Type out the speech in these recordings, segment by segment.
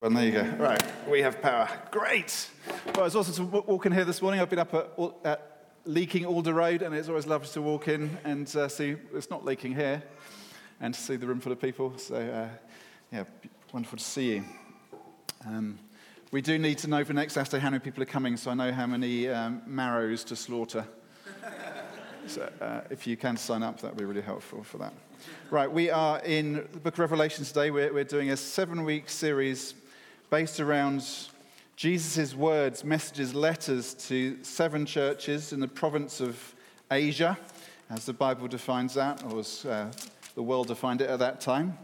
Well, there you go. Right, we have power. Great. Well, it's awesome to walk in here this morning. I've been up at, at Leaking Alder Road, and it's always lovely to walk in and uh, see it's not leaking here, and to see the room full of people. So, uh, yeah, wonderful to see you. Um, we do need to know for next Saturday how many people are coming, so I know how many um, marrows to slaughter. so, uh, if you can sign up, that would be really helpful for that. Right, we are in the book of Revelation today. We're, we're doing a seven week series based around Jesus' words, messages, letters to seven churches in the province of Asia, as the Bible defines that, or as uh, the world defined it at that time.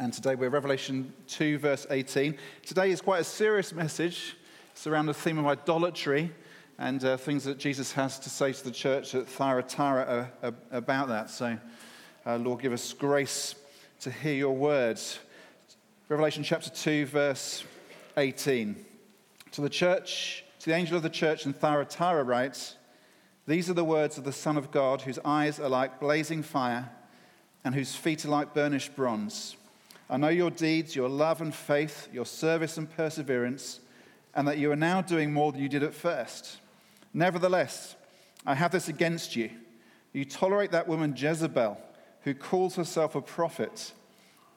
And today we're Revelation 2, verse 18. Today is quite a serious message. It's around the theme of idolatry and uh, things that Jesus has to say to the church at Thyatira uh, uh, about that. So, uh, Lord, give us grace to hear your words. Revelation chapter 2, verse 18. To the church, to the angel of the church in Thyatira writes, These are the words of the Son of God, whose eyes are like blazing fire and whose feet are like burnished bronze. I know your deeds, your love and faith, your service and perseverance, and that you are now doing more than you did at first. Nevertheless, I have this against you. You tolerate that woman Jezebel, who calls herself a prophet.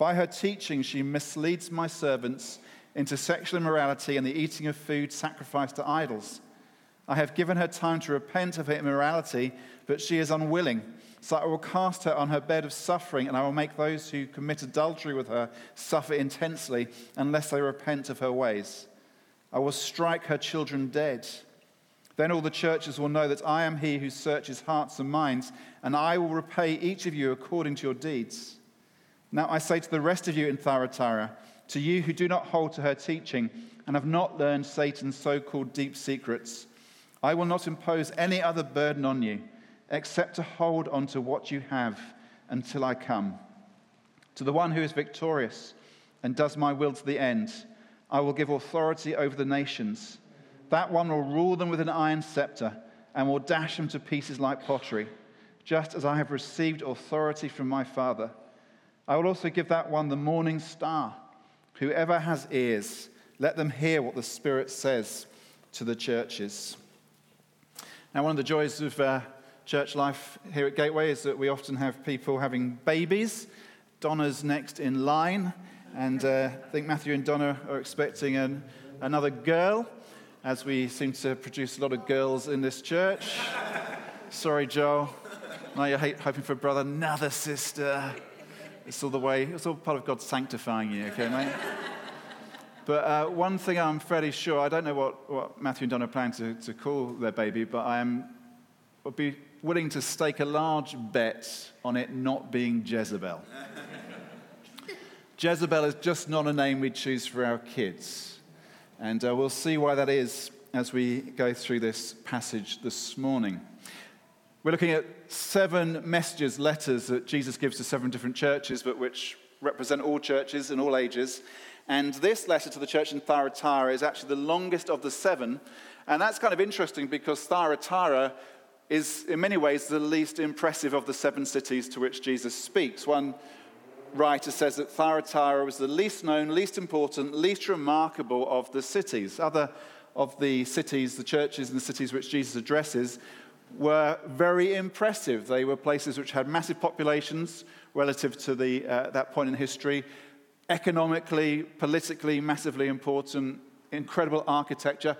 By her teaching, she misleads my servants into sexual immorality and the eating of food sacrificed to idols. I have given her time to repent of her immorality, but she is unwilling. So I will cast her on her bed of suffering, and I will make those who commit adultery with her suffer intensely unless they repent of her ways. I will strike her children dead. Then all the churches will know that I am he who searches hearts and minds, and I will repay each of you according to your deeds. Now I say to the rest of you in Thyatira, to you who do not hold to her teaching and have not learned Satan's so called deep secrets, I will not impose any other burden on you except to hold on to what you have until I come. To the one who is victorious and does my will to the end, I will give authority over the nations. That one will rule them with an iron scepter and will dash them to pieces like pottery, just as I have received authority from my Father. I will also give that one the morning star. Whoever has ears, let them hear what the Spirit says to the churches. Now, one of the joys of uh, church life here at Gateway is that we often have people having babies. Donna's next in line, and uh, I think Matthew and Donna are expecting an, another girl, as we seem to produce a lot of girls in this church. Sorry, Joel. Now you're hoping for a brother, another sister. It's all the way, it's all part of God sanctifying you, okay, mate? but uh, one thing I'm fairly sure, I don't know what, what Matthew and Donna plan to, to call their baby, but I am, would be willing to stake a large bet on it not being Jezebel. Jezebel is just not a name we choose for our kids. And uh, we'll see why that is as we go through this passage this morning. We're looking at seven messages, letters that Jesus gives to seven different churches, but which represent all churches in all ages. And this letter to the church in Thyatira is actually the longest of the seven. And that's kind of interesting because Thyatira is, in many ways, the least impressive of the seven cities to which Jesus speaks. One writer says that Thyatira was the least known, least important, least remarkable of the cities. Other of the cities, the churches and the cities which Jesus addresses, were very impressive. They were places which had massive populations relative to the, uh, that point in history, economically, politically, massively important, incredible architecture.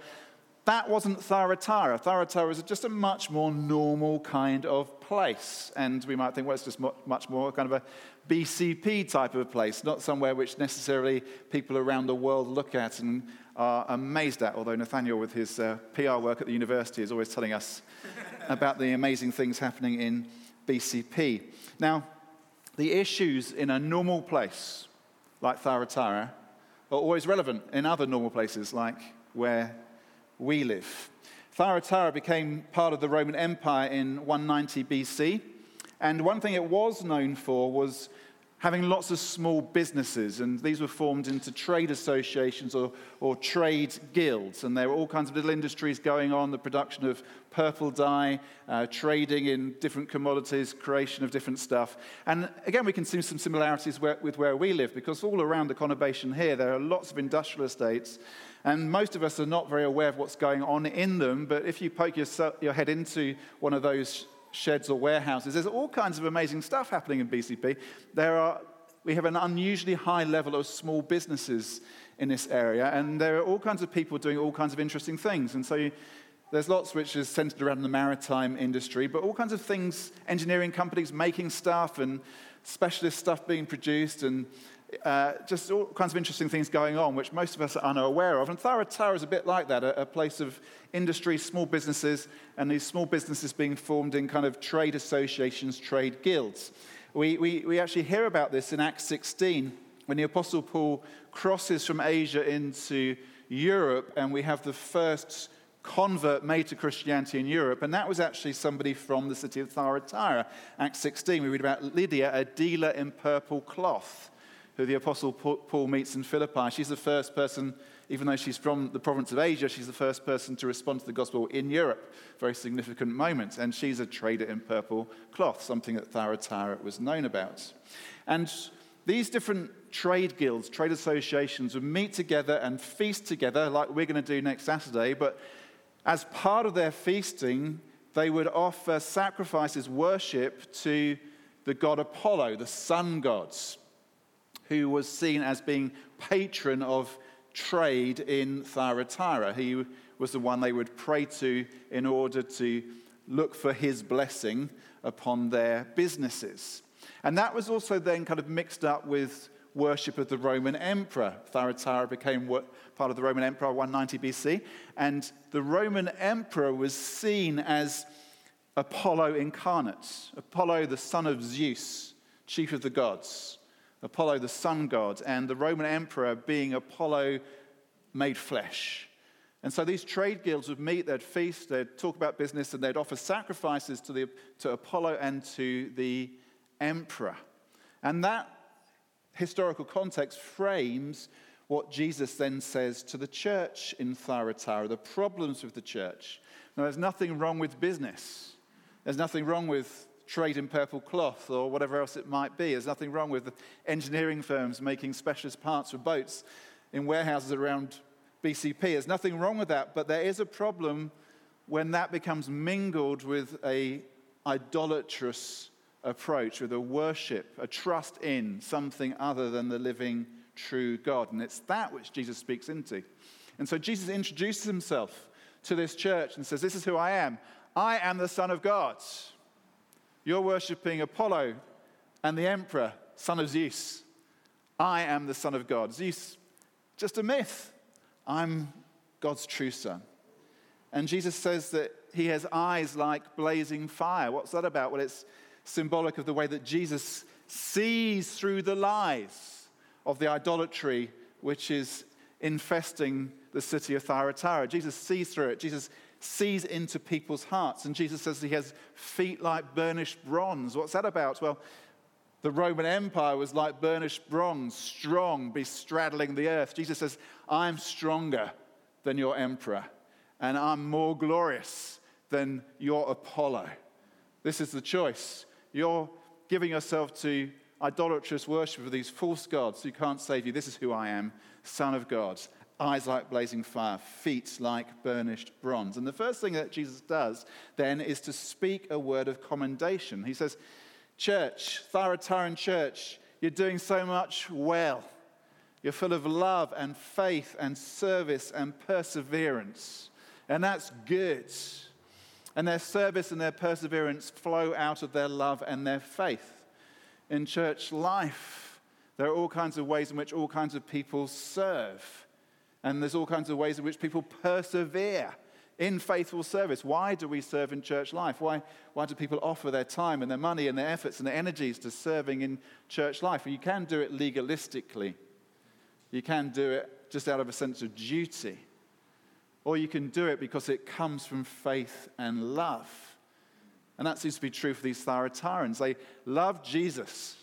That wasn't Thyatira. Thyatira was just a much more normal kind of place. And we might think, well, it's just much more kind of a BCP type of a place, not somewhere which necessarily people around the world look at and are amazed at. Although Nathaniel, with his uh, PR work at the university, is always telling us about the amazing things happening in BCP. Now, the issues in a normal place like Thyatira are always relevant in other normal places like where we live. Thyatira became part of the Roman Empire in 190 BC, and one thing it was known for was having lots of small businesses, and these were formed into trade associations or, or trade guilds. And there were all kinds of little industries going on the production of purple dye, uh, trading in different commodities, creation of different stuff. And again, we can see some similarities where, with where we live, because all around the conurbation here, there are lots of industrial estates. And most of us are not very aware of what's going on in them, but if you poke your, your head into one of those sheds or warehouses. There's all kinds of amazing stuff happening in BCP. There are, we have an unusually high level of small businesses in this area, and there are all kinds of people doing all kinds of interesting things. And so you, there's lots which is centered around the maritime industry, but all kinds of things, engineering companies making stuff and specialist stuff being produced and uh, just all kinds of interesting things going on, which most of us are unaware of. And Thyatira is a bit like that, a, a, place of industry, small businesses, and these small businesses being formed in kind of trade associations, trade guilds. We, we, we actually hear about this in Acts 16 when the Apostle Paul crosses from Asia into Europe, and we have the first convert made to Christianity in Europe, and that was actually somebody from the city of Thyatira. Acts 16, we read about Lydia, a dealer in purple cloth who the Apostle Paul meets in Philippi. She's the first person, even though she's from the province of Asia, she's the first person to respond to the gospel in Europe. Very significant moment. And she's a trader in purple cloth, something that Thyatira was known about. And these different trade guilds, trade associations would meet together and feast together, like we're going to do next Saturday. But as part of their feasting, they would offer sacrifices, worship to the god Apollo, the sun gods who was seen as being patron of trade in Thyatira. He was the one they would pray to in order to look for his blessing upon their businesses. And that was also then kind of mixed up with worship of the Roman emperor. Thyatira became part of the Roman Empire 190 BC, and the Roman emperor was seen as Apollo incarnate, Apollo, the son of Zeus, chief of the gods. Apollo the sun god, and the Roman emperor being Apollo made flesh. And so these trade guilds would meet, they'd feast, they'd talk about business, and they'd offer sacrifices to, the, to Apollo and to the emperor. And that historical context frames what Jesus then says to the church in Thyatira, the problems with the church. Now, there's nothing wrong with business. There's nothing wrong with trade in purple cloth or whatever else it might be. There's nothing wrong with engineering firms making specialist parts for boats in warehouses around BCP. There's nothing wrong with that, but there is a problem when that becomes mingled with a idolatrous approach, with a worship, a trust in something other than the living true God. And it's that which Jesus speaks into. And so Jesus introduces himself to this church and says, This is who I am. I am the Son of God. You're worshipping Apollo and the emperor, son of Zeus. I am the Son of God. Zeus, just a myth. I'm God's true Son. And Jesus says that he has eyes like blazing fire. What's that about? Well, it's symbolic of the way that Jesus sees through the lies of the idolatry which is infesting the city of Thyatira. Jesus sees through it. Jesus sees into people's hearts. And Jesus says he has feet like burnished bronze. What's that about? Well, the Roman Empire was like burnished bronze, strong, bestraddling the earth. Jesus says, I'm stronger than your emperor, and I'm more glorious than your Apollo. This is the choice. You're giving yourself to idolatrous worship of these false gods who can't save you. This is who I am, Son of God eyes like blazing fire, feet like burnished bronze. And the first thing that Jesus does then is to speak a word of commendation. He says, Church, Thyatiran church, you're doing so much well. You're full of love and faith and service and perseverance. And that's good. And their service and their perseverance flow out of their love and their faith. In church life, there are all kinds of ways in which all kinds of people serve. And there's all kinds of ways in which people persevere in faithful service. Why do we serve in church life? Why, why do people offer their time and their money and their efforts and their energies to serving in church life? You can do it legalistically, you can do it just out of a sense of duty, or you can do it because it comes from faith and love. And that seems to be true for these Thyatirans. They loved Jesus,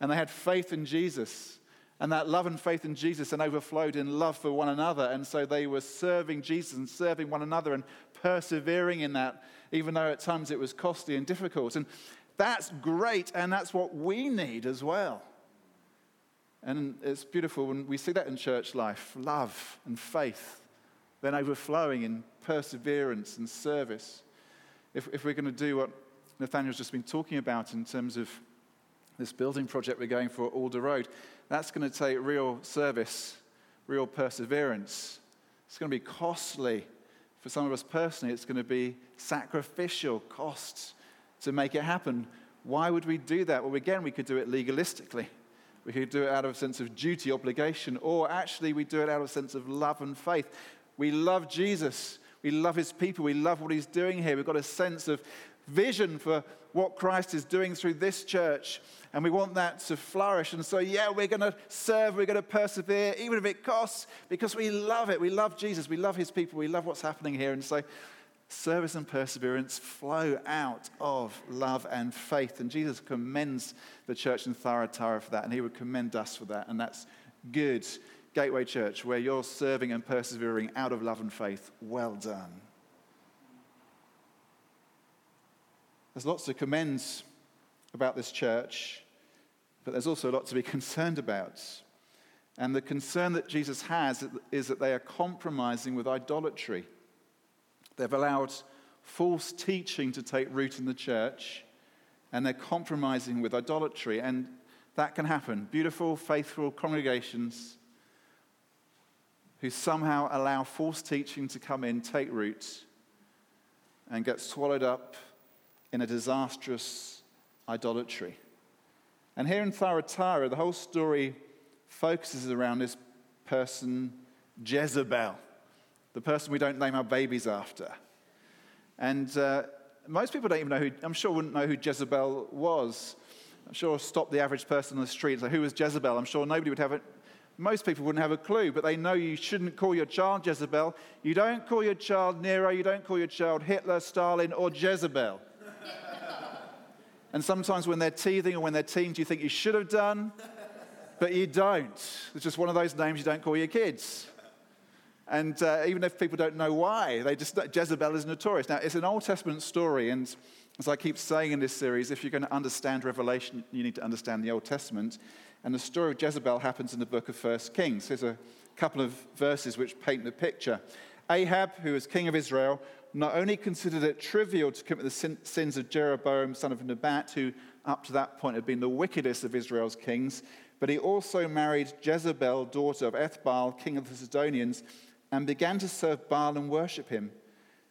And they had faith in Jesus. And that love and faith in Jesus and overflowed in love for one another. And so they were serving Jesus and serving one another and persevering in that, even though at times it was costly and difficult. And that's great, and that's what we need as well. And it's beautiful when we see that in church life love and faith, then overflowing in perseverance and service. If, if we're going to do what Nathaniel's just been talking about in terms of this building project we're going for at Alder Road, that's going to take real service, real perseverance. It's going to be costly. For some of us personally, it's going to be sacrificial costs to make it happen. Why would we do that? Well, again, we could do it legalistically. We could do it out of a sense of duty, obligation, or actually, we do it out of a sense of love and faith. We love Jesus. We love his people. We love what he's doing here. We've got a sense of vision for what Christ is doing through this church, and we want that to flourish. And so, yeah, we're going to serve, we're going to persevere, even if it costs, because we love it. We love Jesus, we love his people, we love what's happening here. And so, service and perseverance flow out of love and faith. And Jesus commends the church in Thyatira for that, and he would commend us for that. And that's good. Gateway Church, where you're serving and persevering out of love and faith. Well done. There's lots to commend about this church, but there's also a lot to be concerned about. And the concern that Jesus has is that they are compromising with idolatry. They've allowed false teaching to take root in the church, and they're compromising with idolatry. And that can happen. Beautiful, faithful congregations who somehow allow false teaching to come in, take root, and get swallowed up in a disastrous idolatry. And here in Thyatira, the whole story focuses around this person, Jezebel, the person we don't name our babies after. And uh, most people don't even know who, I'm sure wouldn't know who Jezebel was. I'm sure stop the average person on the street and say, Who was Jezebel? I'm sure nobody would have it. Most people wouldn't have a clue, but they know you shouldn't call your child Jezebel. You don't call your child Nero, you don't call your child Hitler, Stalin, or Jezebel. And sometimes when they're teething or when they're teens, you think you should have done, but you don't. It's just one of those names you don't call your kids. And uh, even if people don't know why, they just Jezebel is notorious. Now, it's an Old Testament story, and as I keep saying in this series, if you're going to understand Revelation, you need to understand the Old Testament. And the story of Jezebel happens in the book of First Kings. There's a couple of verses which paint the picture. Ahab, who was king of Israel, not only considered it trivial to commit the sins of Jeroboam, son of Nebat, who up to that point had been the wickedest of Israel's kings, but he also married Jezebel, daughter of Ethbaal, king of the Sidonians, and began to serve Baal and worship him.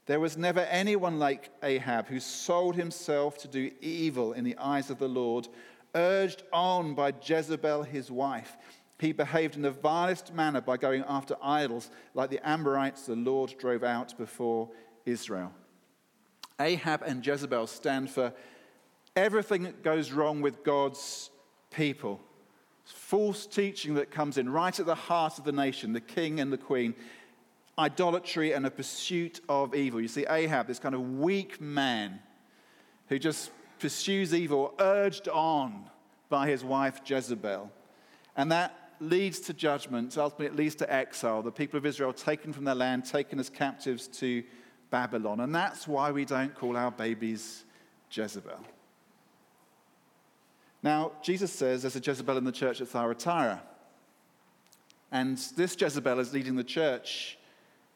There was never anyone like Ahab who sold himself to do evil in the eyes of the Lord, urged on by Jezebel, his wife. He behaved in the vilest manner by going after idols, like the Amorites the Lord drove out before Israel. Ahab and Jezebel stand for everything that goes wrong with God's people. False teaching that comes in right at the heart of the nation, the king and the queen, idolatry and a pursuit of evil. You see, Ahab, this kind of weak man who just pursues evil, urged on by his wife Jezebel. And that leads to judgment, ultimately, it leads to exile. The people of Israel taken from their land, taken as captives to Babylon. And that's why we don't call our babies Jezebel. Now, Jesus says there's a Jezebel in the church at Thyatira. And this Jezebel is leading the church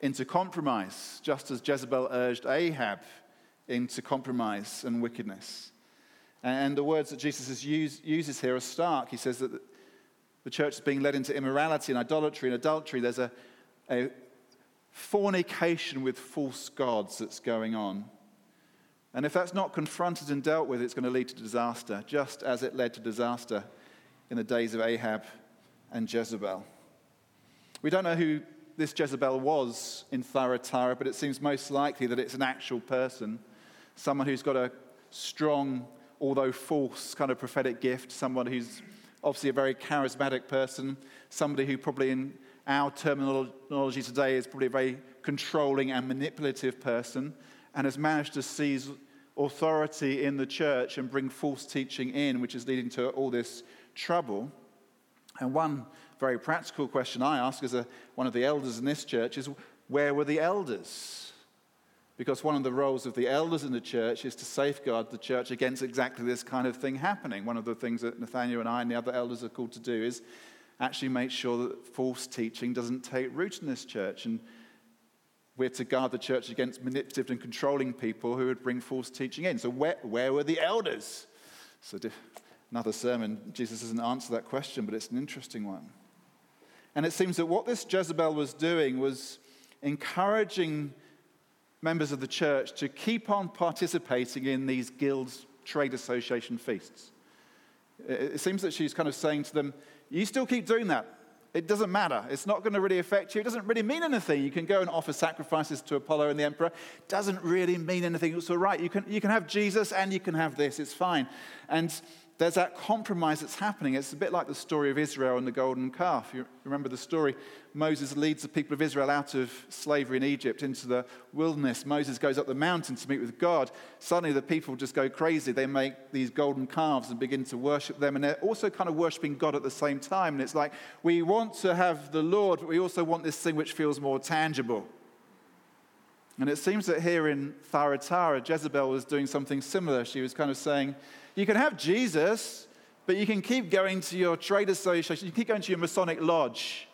into compromise, just as Jezebel urged Ahab into compromise and wickedness. And the words that Jesus uses here are stark. He says that the church is being led into immorality and idolatry and adultery. There's a, a fornication with false gods that's going on. And if that's not confronted and dealt with, it's going to lead to disaster, just as it led to disaster in the days of Ahab and Jezebel. We don't know who this Jezebel was in Thyatira, but it seems most likely that it's an actual person, someone who's got a strong, although false, kind of prophetic gift, someone who's obviously a very charismatic person, somebody who probably in our terminology today is probably a very controlling and manipulative person and has managed to seize authority in the church and bring false teaching in, which is leading to all this trouble. And one very practical question I ask as a, one of the elders in this church is where were the elders? Because one of the roles of the elders in the church is to safeguard the church against exactly this kind of thing happening. One of the things that Nathaniel and I and the other elders are called to do is actually make sure that false teaching doesn't take root in this church. And we're to guard the church against manipulative and controlling people who would bring false teaching in. So, where, where were the elders? So, another sermon, Jesus doesn't answer that question, but it's an interesting one. And it seems that what this Jezebel was doing was encouraging members of the church to keep on participating in these guilds, trade association feasts. It seems that she's kind of saying to them, You still keep doing that. It doesn't matter. It's not going to really affect you. It doesn't really mean anything. You can go and offer sacrifices to Apollo and the emperor. It doesn't really mean anything. It's all right. You can, you can have Jesus and you can have this. It's fine. And there's that compromise that's happening. It's a bit like the story of Israel and the golden calf. You remember the story? Moses leads the people of Israel out of slavery in Egypt into the wilderness. Moses goes up the mountain to meet with God. Suddenly, the people just go crazy. They make these golden calves and begin to worship them. And they're also kind of worshiping God at the same time. And it's like, we want to have the Lord, but we also want this thing which feels more tangible. And it seems that here in Thyatira, Jezebel was doing something similar. She was kind of saying, you can have Jesus, but you can keep going to your trade association, you keep going to your Masonic lodge,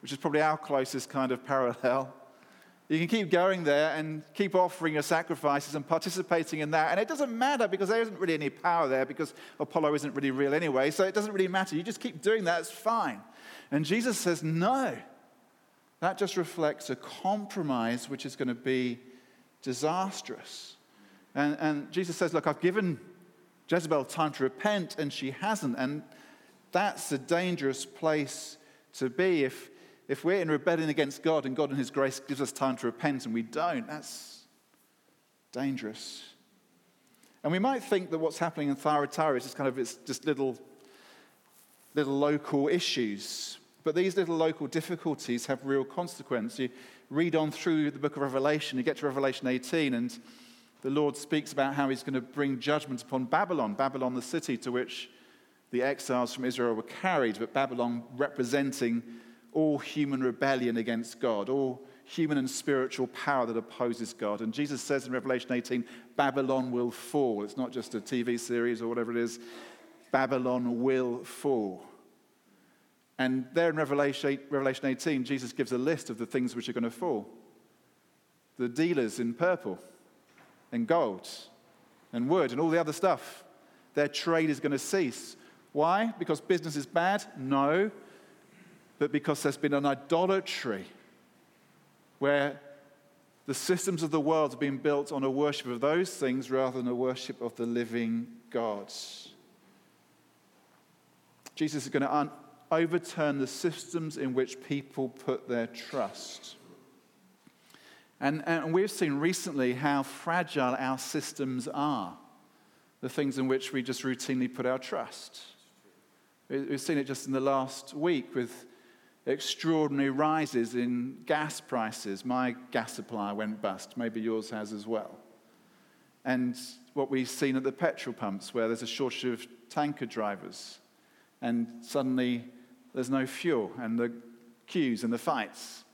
which is probably our closest kind of parallel. You can keep going there and keep offering your sacrifices and participating in that. And it doesn't matter because there isn't really any power there because Apollo isn't really real anyway. So it doesn't really matter. You just keep doing that, it's fine. And Jesus says, no. That just reflects a compromise which is going to be disastrous. And, and Jesus says, look, I've given Jezebel time to repent, and she hasn't. And that's a dangerous place to be. If, if we're in rebellion against God and God in His grace gives us time to repent and we don't, that's dangerous. And we might think that what's happening in Thyatira is just kind of it's just little, little local issues. But these little local difficulties have real consequence. You read on through the book of Revelation, you get to Revelation 18, and the Lord speaks about how he's going to bring judgment upon Babylon, Babylon, the city to which the exiles from Israel were carried, but Babylon representing all human rebellion against God, all human and spiritual power that opposes God. And Jesus says in Revelation 18, Babylon will fall. It's not just a TV series or whatever it is. Babylon will fall. And there in Revelation 18, Jesus gives a list of the things which are going to fall. The dealers in purple and gold and wood and all the other stuff. Their trade is going to cease. Why? Because business is bad? No. But because there's been an idolatry where the systems of the world have been built on a worship of those things rather than a worship of the living God. Jesus is going to un- overturn the systems in which people put their trust. And, and we've seen recently how fragile our systems are, the things in which we just routinely put our trust. We've seen it just in the last week with extraordinary rises in gas prices. My gas supplier went bust, maybe yours has as well. And what we've seen at the petrol pumps, where there's a shortage of tanker drivers, and suddenly there's no fuel, and the queues and the fights.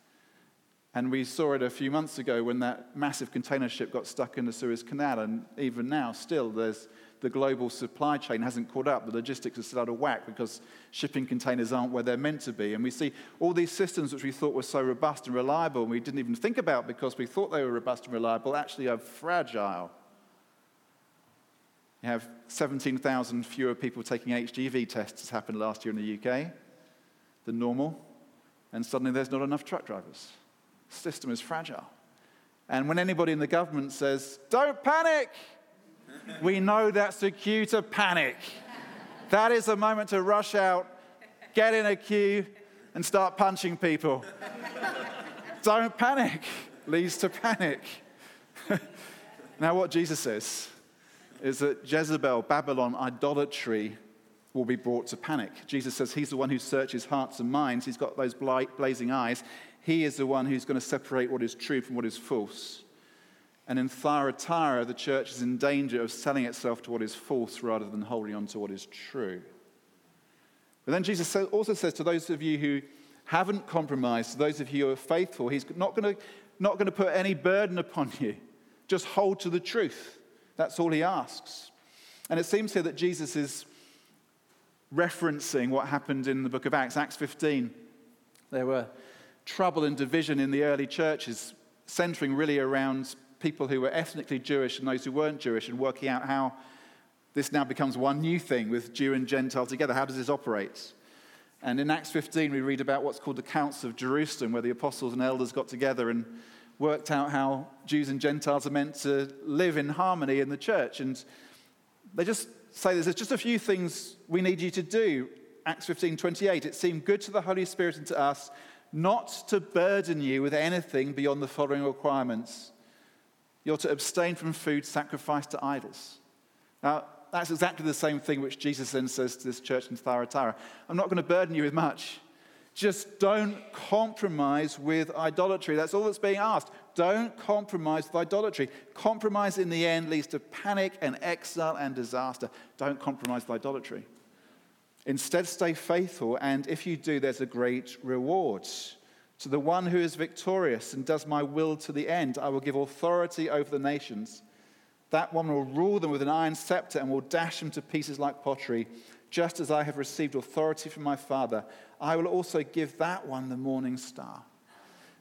And we saw it a few months ago when that massive container ship got stuck in the Suez Canal. And even now, still, there's, the global supply chain hasn't caught up. The logistics are still out of whack because shipping containers aren't where they're meant to be. And we see all these systems which we thought were so robust and reliable, and we didn't even think about because we thought they were robust and reliable, actually are fragile. You have 17,000 fewer people taking HGV tests, as happened last year in the UK, than normal. And suddenly there's not enough truck drivers system is fragile. And when anybody in the government says, don't panic, we know that's the cue to panic. That is a moment to rush out, get in a queue, and start punching people. don't panic leads to panic. now, what Jesus says is that Jezebel, Babylon, idolatry will be brought to panic. Jesus says he's the one who searches hearts and minds. He's got those blazing eyes. He is the one who's going to separate what is true from what is false. And in Thyatira, the church is in danger of selling itself to what is false rather than holding on to what is true. But then Jesus also says to those of you who haven't compromised, to those of you who are faithful, He's not going to, not going to put any burden upon you. Just hold to the truth. That's all He asks. And it seems here that Jesus is referencing what happened in the book of Acts, Acts 15. There were trouble and division in the early churches, centering really around people who were ethnically Jewish and those who weren't Jewish, and working out how this now becomes one new thing with Jew and Gentile together. How does this operate? And in Acts 15, we read about what's called the Council of Jerusalem, where the apostles and elders got together and worked out how Jews and Gentiles are meant to live in harmony in the church. And they just say there's just a few things we need you to do. Acts 15 28, it seemed good to the Holy Spirit and to us not to burden you with anything beyond the following requirements. You're to abstain from food sacrificed to idols. Now, that's exactly the same thing which Jesus then says to this church in Thyatira. I'm not going to burden you with much. Just don't compromise with idolatry. That's all that's being asked. Don't compromise with idolatry. Compromise in the end leads to panic and exile and disaster. Don't compromise with idolatry. Instead, stay faithful, and if you do, there's a great reward. To the one who is victorious and does my will to the end, I will give authority over the nations. That one will rule them with an iron scepter and will dash them to pieces like pottery. Just as I have received authority from my Father, I will also give that one the morning star.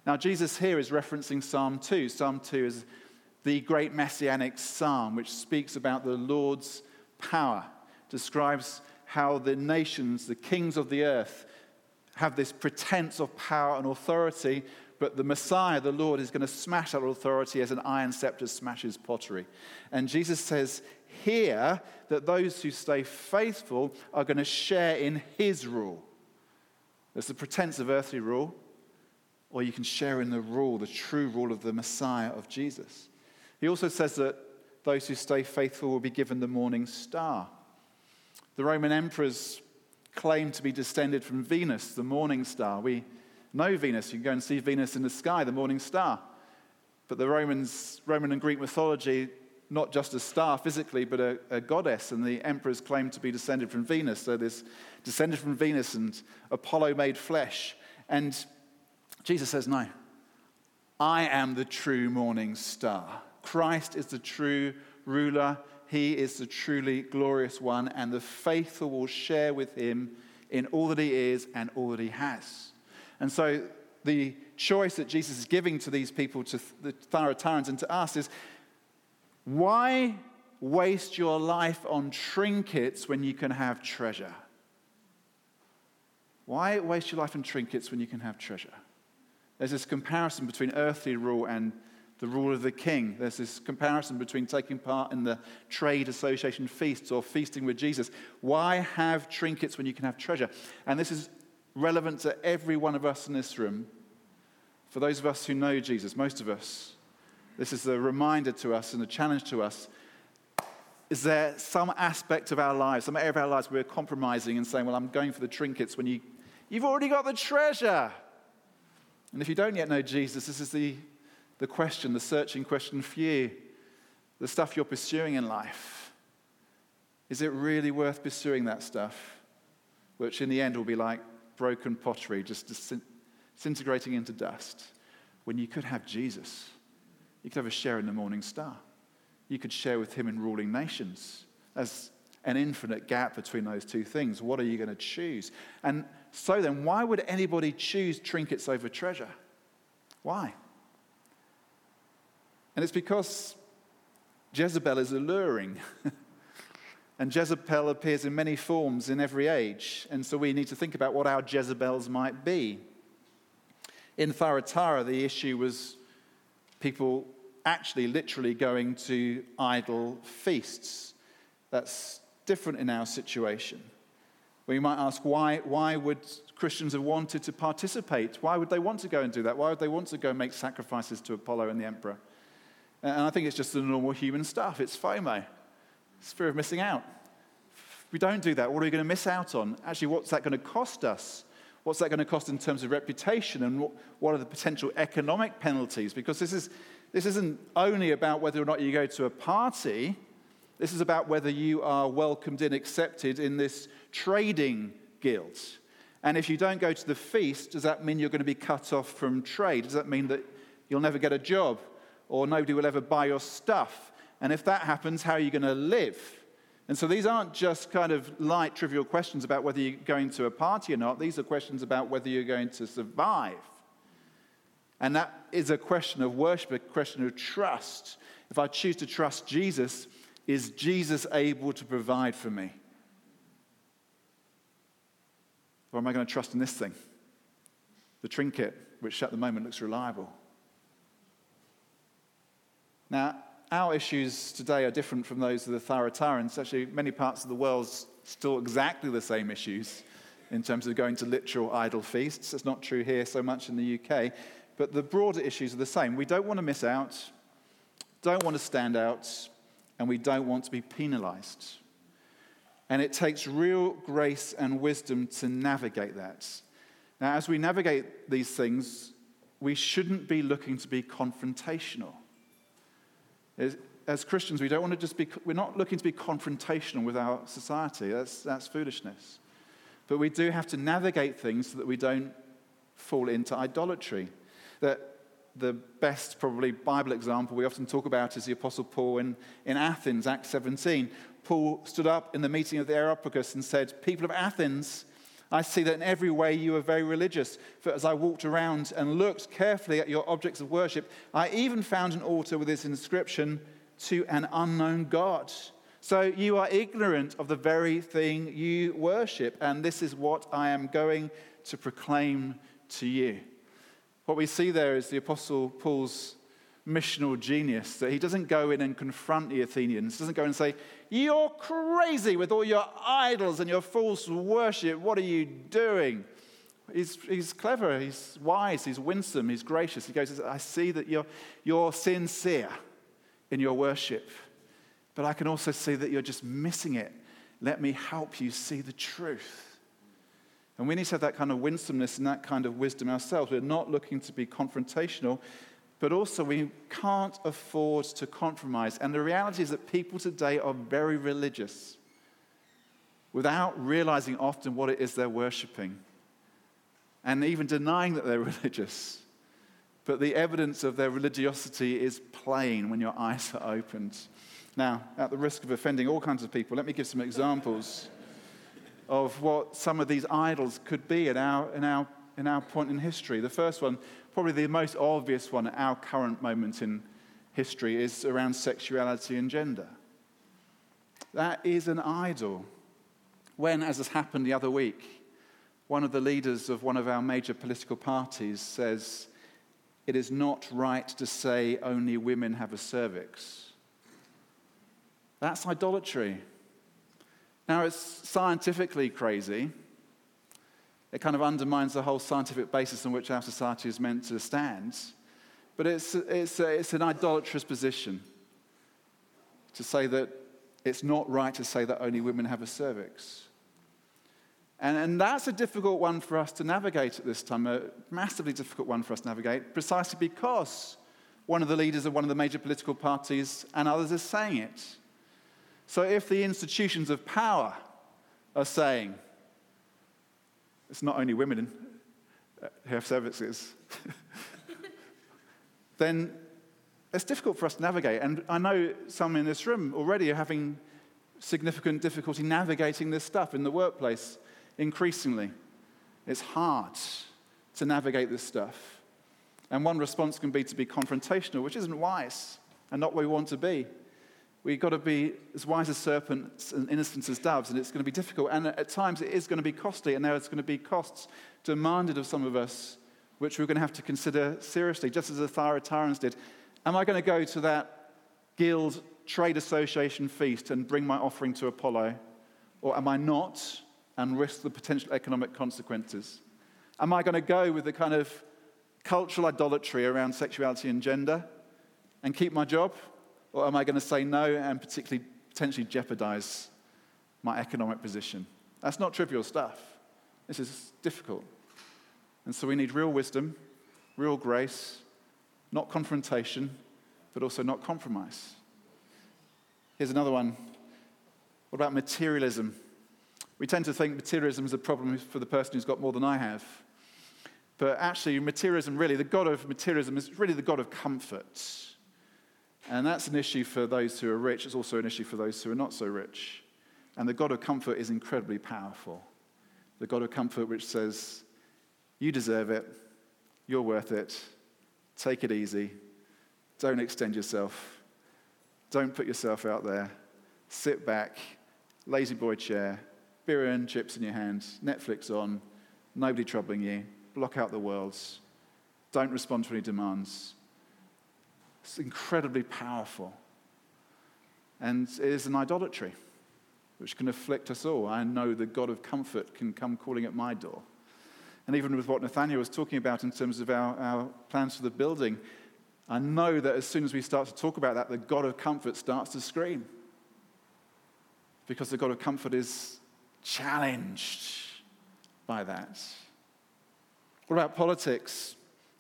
Now, Jesus here is referencing Psalm 2. Psalm 2 is the great messianic psalm which speaks about the Lord's power, describes how the nations, the kings of the earth, have this pretense of power and authority, but the Messiah, the Lord, is going to smash that authority as an iron scepter smashes pottery. And Jesus says here that those who stay faithful are going to share in his rule. There's the pretense of earthly rule, or you can share in the rule, the true rule of the Messiah of Jesus. He also says that those who stay faithful will be given the morning star. The Roman emperors claimed to be descended from Venus, the morning star. We know Venus. You can go and see Venus in the sky, the morning star. But the Romans, Roman and Greek mythology, not just a star physically, but a, a goddess, and the emperors claimed to be descended from Venus. So this descended from Venus, and Apollo made flesh. And Jesus says, No, I am the true morning star. Christ is the true ruler. He is the truly glorious one, and the faithful will share with him in all that he is and all that he has. And so the choice that Jesus is giving to these people, to the Thyatirans and to us, is why waste your life on trinkets when you can have treasure? Why waste your life on trinkets when you can have treasure? There's this comparison between earthly rule and the rule of the king. There's this comparison between taking part in the trade association feasts or feasting with Jesus. Why have trinkets when you can have treasure? And this is relevant to every one of us in this room. For those of us who know Jesus, most of us, this is a reminder to us and a challenge to us. Is there some aspect of our lives, some area of our lives we're compromising and saying, Well, I'm going for the trinkets when you, you've already got the treasure? And if you don't yet know Jesus, this is the, the question, the searching question for you. The stuff you're pursuing in life. Is it really worth pursuing that stuff? Which in the end will be like broken pottery just disintegrating into dust when you could have Jesus. You could have a share in the morning star. You could share with him in ruling nations. There's an infinite gap between those two things. What are you going to choose? And so then, why would anybody choose trinkets over treasure? Why? And it's because Jezebel is alluring. And Jezebel appears in many forms in every age. And so we need to think about what our Jezebels might be. In Thyatira, the issue was people actually literally going to idol feasts. That's different in our situation. We might ask, why, why would Christians have wanted to participate? Why would they want to go and do that? Why would they want to go and make sacrifices to Apollo and the emperor? And I think it's just the normal human stuff. It's FOMO it's fear of missing out. If we don't do that, what are we going to miss out on? Actually, what's that going to cost us? What's that going to cost in terms of reputation? And what, what are the potential economic penalties? Because this, is, this isn't only about whether or not you go to a party, this is about whether you are welcomed in, accepted in this trading guild. And if you don't go to the feast, does that mean you're going to be cut off from trade? Does that mean that you'll never get a job or nobody will ever buy your stuff? And if that happens, how are you going to live? And so these aren't just kind of light, trivial questions about whether you're going to a party or not. These are questions about whether you're going to survive. And that is a question of worship, a question of trust. If I choose to trust Jesus, is Jesus able to provide for me? Or am I going to trust in this thing? The trinket, which at the moment looks reliable. Now, our issues today are different from those of the Thyatiras. Actually, many parts of the world still exactly the same issues in terms of going to literal idol feasts. It's not true here so much in the UK, but the broader issues are the same. We don't want to miss out, don't want to stand out, and we don't want to be penalized. And it takes real grace and wisdom to navigate that. Now, as we navigate these things, we shouldn't be looking to be confrontational. As Christians, we don't want to just be, we're not looking to be confrontational with our society. That's, that's foolishness. But we do have to navigate things so that we don't fall into idolatry. That the best, probably, Bible example we often talk about is the Apostle Paul in, in Athens, Acts 17. Paul stood up in the meeting of the Areopagus and said, People of Athens, I see that in every way you are very religious. For as I walked around and looked carefully at your objects of worship, I even found an altar with this inscription, To an unknown God. So you are ignorant of the very thing you worship, and this is what I am going to proclaim to you. What we see there is the Apostle Paul's missional genius that he doesn't go in and confront the Athenians, doesn't go and say, You're crazy with all your idols and your false worship. What are you doing? He's, he's clever, he's wise, he's winsome, he's gracious. He goes, I see that you're, you're sincere in your worship, but I can also see that you're just missing it. Let me help you see the truth. And we need to have that kind of winsomeness and that kind of wisdom ourselves. We're not looking to be confrontational, but also we can't afford to compromise. And the reality is that people today are very religious without realizing often what it is they're worshiping and even denying that they're religious. But the evidence of their religiosity is plain when your eyes are opened. Now, at the risk of offending all kinds of people, let me give some examples of what some of these idols could be in our, in our, in our point in history. The first one, probably the most obvious one at our current moment in history, is around sexuality and gender. That is an idol. When, as has happened the other week, one of the leaders of one of our major political parties says, It is not right to say only women have a cervix. That's idolatry. Now, it's scientifically crazy. It kind of undermines the whole scientific basis on which our society is meant to stand. But it's, it's, uh, it's an idolatrous position to say that it's not right to say that only women have a cervix. And, and that's a difficult one for us to navigate at this time, a massively difficult one for us to navigate, precisely because one of the leaders of one of the major political parties and others is saying it. So if the institutions of power are saying, it's not only women uh, who have cervices. then it's difficult for us to navigate. And I know some in this room already are having significant difficulty navigating this stuff in the workplace increasingly. It's hard to navigate this stuff. And one response can be to be confrontational, which isn't wise and not where we want to be. We've got to be as wise as serpents and innocent as doves, and it's going to be difficult. And at times it is going to be costly, and there's going to be costs demanded of some of us, which we're going to have to consider seriously, just as the Thyatiras did. Am I going to go to that guild trade association feast and bring my offering to Apollo? Or am I not and risk the potential economic consequences? Am I going to go with the kind of cultural idolatry around sexuality and gender and keep my job? Or am I going to say no and particularly potentially jeopardize my economic position? That's not trivial stuff. This is difficult. And so we need real wisdom, real grace, not confrontation, but also not compromise. Here's another one. What about materialism? We tend to think materialism is a problem for the person who's got more than I have. But actually, materialism, really, the God of materialism is really the God of comfort. And that's an issue for those who are rich. It's also an issue for those who are not so rich. And the God of comfort is incredibly powerful. The God of comfort, which says, You deserve it, you're worth it, take it easy, don't extend yourself, don't put yourself out there, sit back, lazy boy chair, beer and chips in your hand, Netflix on, nobody troubling you, block out the worlds, don't respond to any demands. It's incredibly powerful. And it is an idolatry which can afflict us all. I know the God of comfort can come calling at my door. And even with what Nathaniel was talking about in terms of our, our plans for the building, I know that as soon as we start to talk about that, the God of comfort starts to scream. Because the God of comfort is challenged by that. What about politics?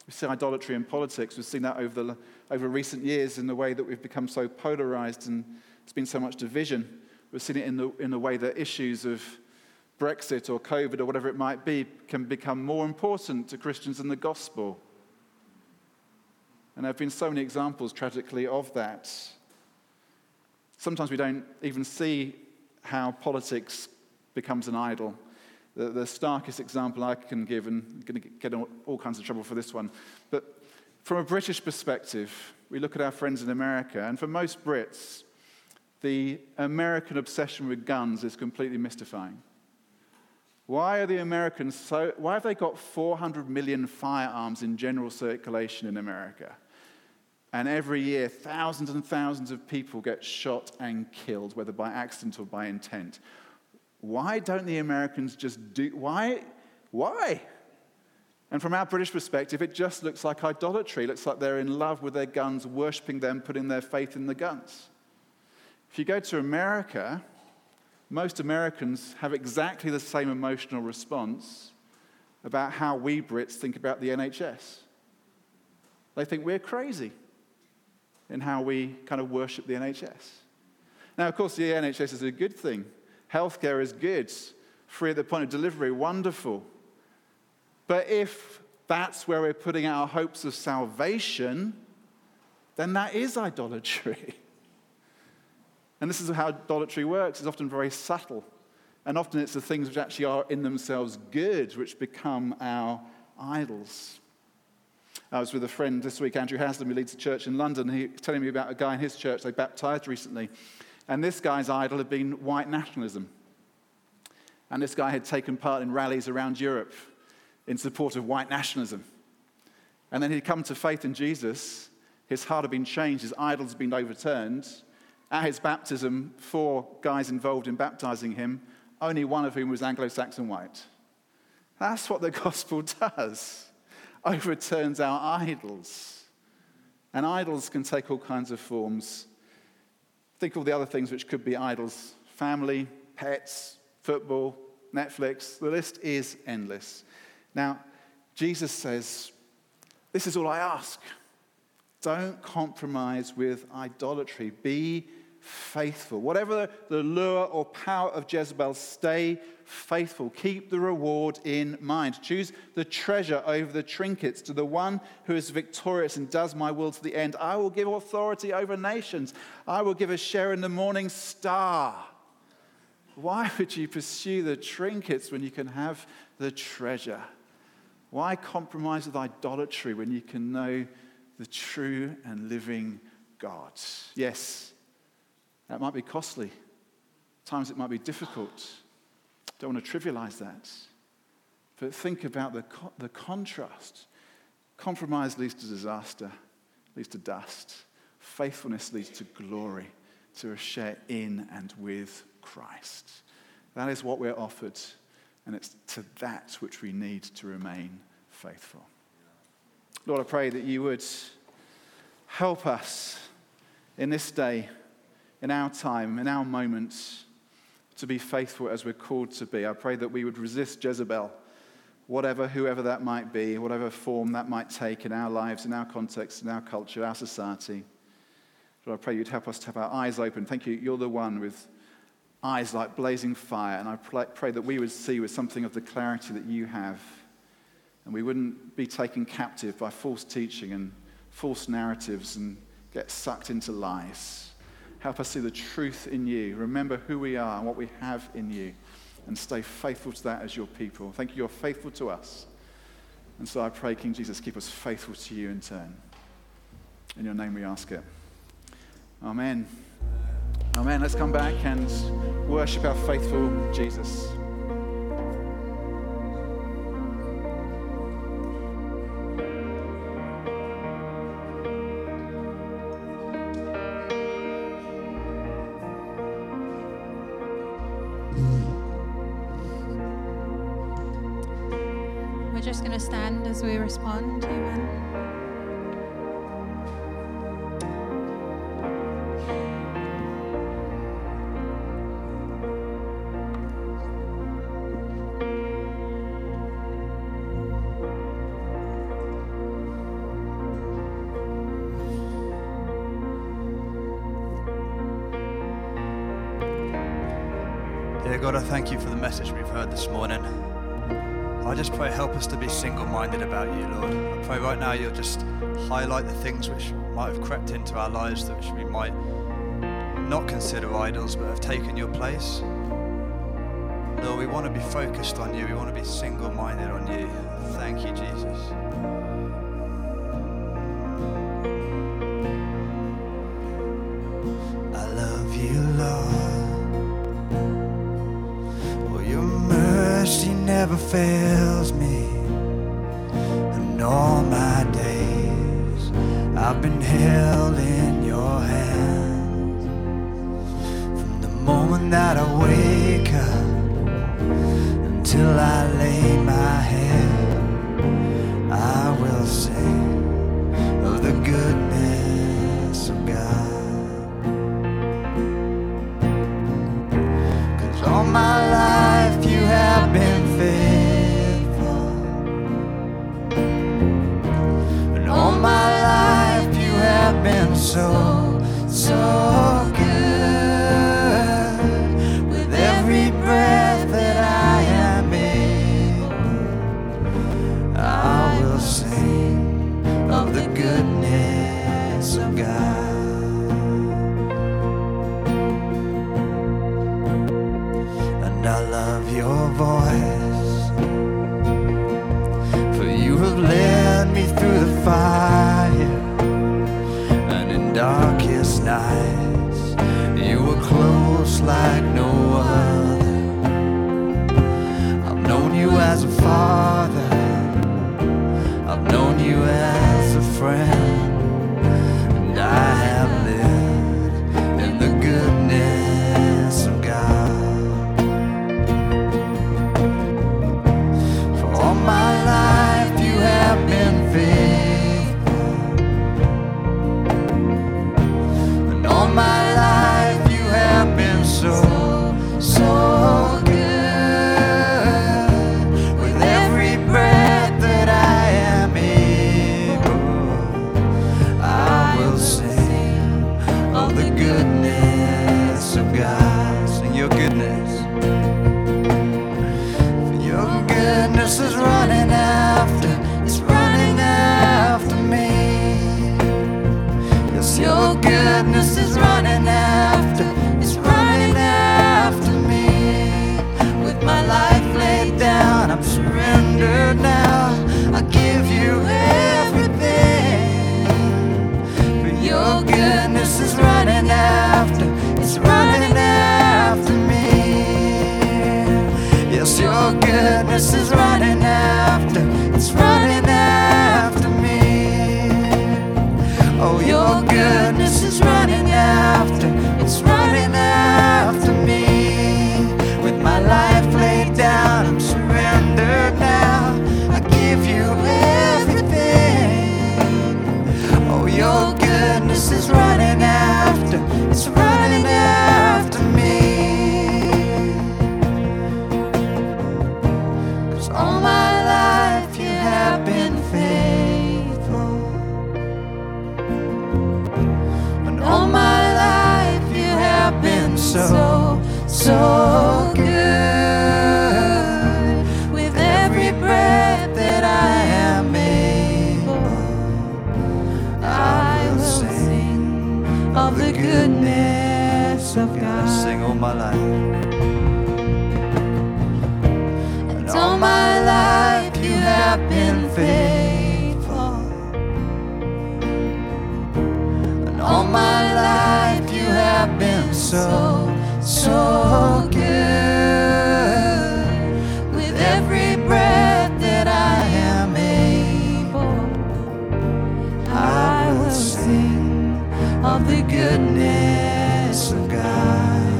We see idolatry in politics. We've seen that over, the, over recent years in the way that we've become so polarized and there's been so much division. We've seen it in the, in the way that issues of Brexit or COVID or whatever it might be can become more important to Christians than the gospel. And there have been so many examples, tragically, of that. Sometimes we don't even see how politics becomes an idol. The, the starkest example I can give, and I'm going to get all kinds of trouble for this one, but from a British perspective, we look at our friends in America, and for most Brits, the American obsession with guns is completely mystifying. Why are the Americans so, why have they got 400 million firearms in general circulation in America? And every year, thousands and thousands of people get shot and killed, whether by accident or by intent. Why don't the Americans just do, why? Why? And from our British perspective, it just looks like idolatry. It looks like they're in love with their guns, worshipping them, putting their faith in the guns. If you go to America, most Americans have exactly the same emotional response about how we Brits think about the NHS. They think we're crazy in how we kind of worship the NHS. Now, of course, the NHS is a good thing. Healthcare is good. Free at the point of delivery, wonderful. But if that's where we're putting our hopes of salvation, then that is idolatry. And this is how idolatry works. It's often very subtle. And often it's the things which actually are in themselves good which become our idols. I was with a friend this week, Andrew Haslam, who leads a church in London. He was telling me about a guy in his church they baptized recently. And this guy's idol had been white nationalism. And this guy had taken part in rallies around Europe in support of white nationalism. And then he'd come to faith in Jesus. His heart had been changed, his idols had been overturned. At his baptism, four guys involved in baptizing him, only one of whom was Anglo Saxon white. That's what the gospel does overturns our idols. And idols can take all kinds of forms. Think of all the other things which could be idols family, pets, football, Netflix. The list is endless. Now, Jesus says, This is all I ask. Don't compromise with idolatry. Be faithful. Whatever the lure or power of Jezebel, stay faithful. Keep the reward in mind. Choose the treasure over the trinkets. To the one who is victorious and does my will to the end, I will give authority over nations. I will give a share in the morning star. Why would you pursue the trinkets when you can have the treasure? Why compromise with idolatry when you can know the true and living God? Yes, that might be costly. Times it might be difficult. Don't want to trivialize that. But think about the, co- the contrast. Compromise leads to disaster, leads to dust. Faithfulness leads to glory, to a share in and with Christ. That is what we're offered, and it's to that which we need to remain faithful. Lord, I pray that you would help us in this day in our time, in our moments, to be faithful as we're called to be. I pray that we would resist Jezebel, whatever, whoever that might be, whatever form that might take in our lives, in our context, in our culture, our society. Lord, I pray you'd help us to have our eyes open. Thank you. You're the one with eyes like blazing fire. And I pray that we would see with something of the clarity that you have. And we wouldn't be taken captive by false teaching and false narratives and get sucked into lies. Help us see the truth in you. Remember who we are and what we have in you. And stay faithful to that as your people. Thank you, you're faithful to us. And so I pray, King Jesus, keep us faithful to you in turn. In your name we ask it. Amen. Amen. Let's come back and worship our faithful Jesus. We're just going to stand as we respond. Amen. God, I thank you for the message we've heard this morning. I just pray, help us to be single minded about you, Lord. I pray right now you'll just highlight the things which might have crept into our lives that we might not consider idols but have taken your place. Lord, we want to be focused on you, we want to be single minded on you. Thank you, Jesus. so, so good. With every breath that I am able, I will sing of the goodness of God. Sing all my life. And all my life you have been faithful. And all my life you have been so so good. With every breath that I am able, I will sing of the goodness of God.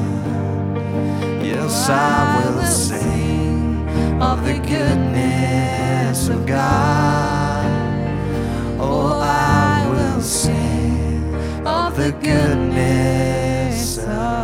Yes, I will sing of the goodness of God. Oh, I will sing of the goodness of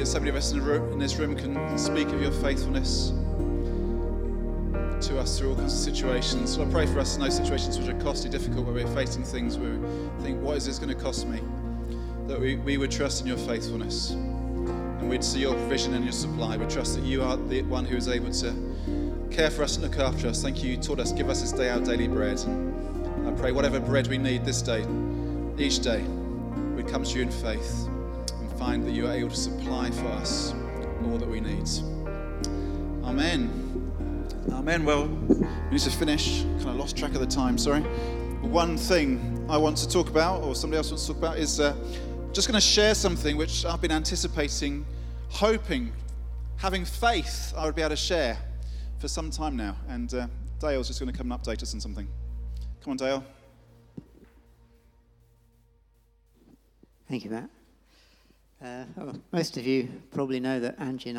Lord, that so many of us in, room, in this room can speak of your faithfulness to us through all kinds of situations. So I pray for us in those situations which are costly, difficult, where we're facing things where we think, what is this going to cost me? That we, we would trust in your faithfulness. And we'd see your provision and your supply. We trust that you are the one who is able to care for us and look after us. Thank you. You taught us, give us this day our daily bread. And I pray whatever bread we need this day, each day, we come to you in faith find that you are able to supply for us all that we need. Amen. Amen. Well, we need to finish. Kind of lost track of the time, sorry. One thing I want to talk about, or somebody else wants to talk about, is uh, just going to share something which I've been anticipating, hoping, having faith I would be able to share for some time now. And uh, Dale's just going to come and update us on something. Come on, Dale. Thank you, Matt. Uh, well, most of you probably know that Angie and I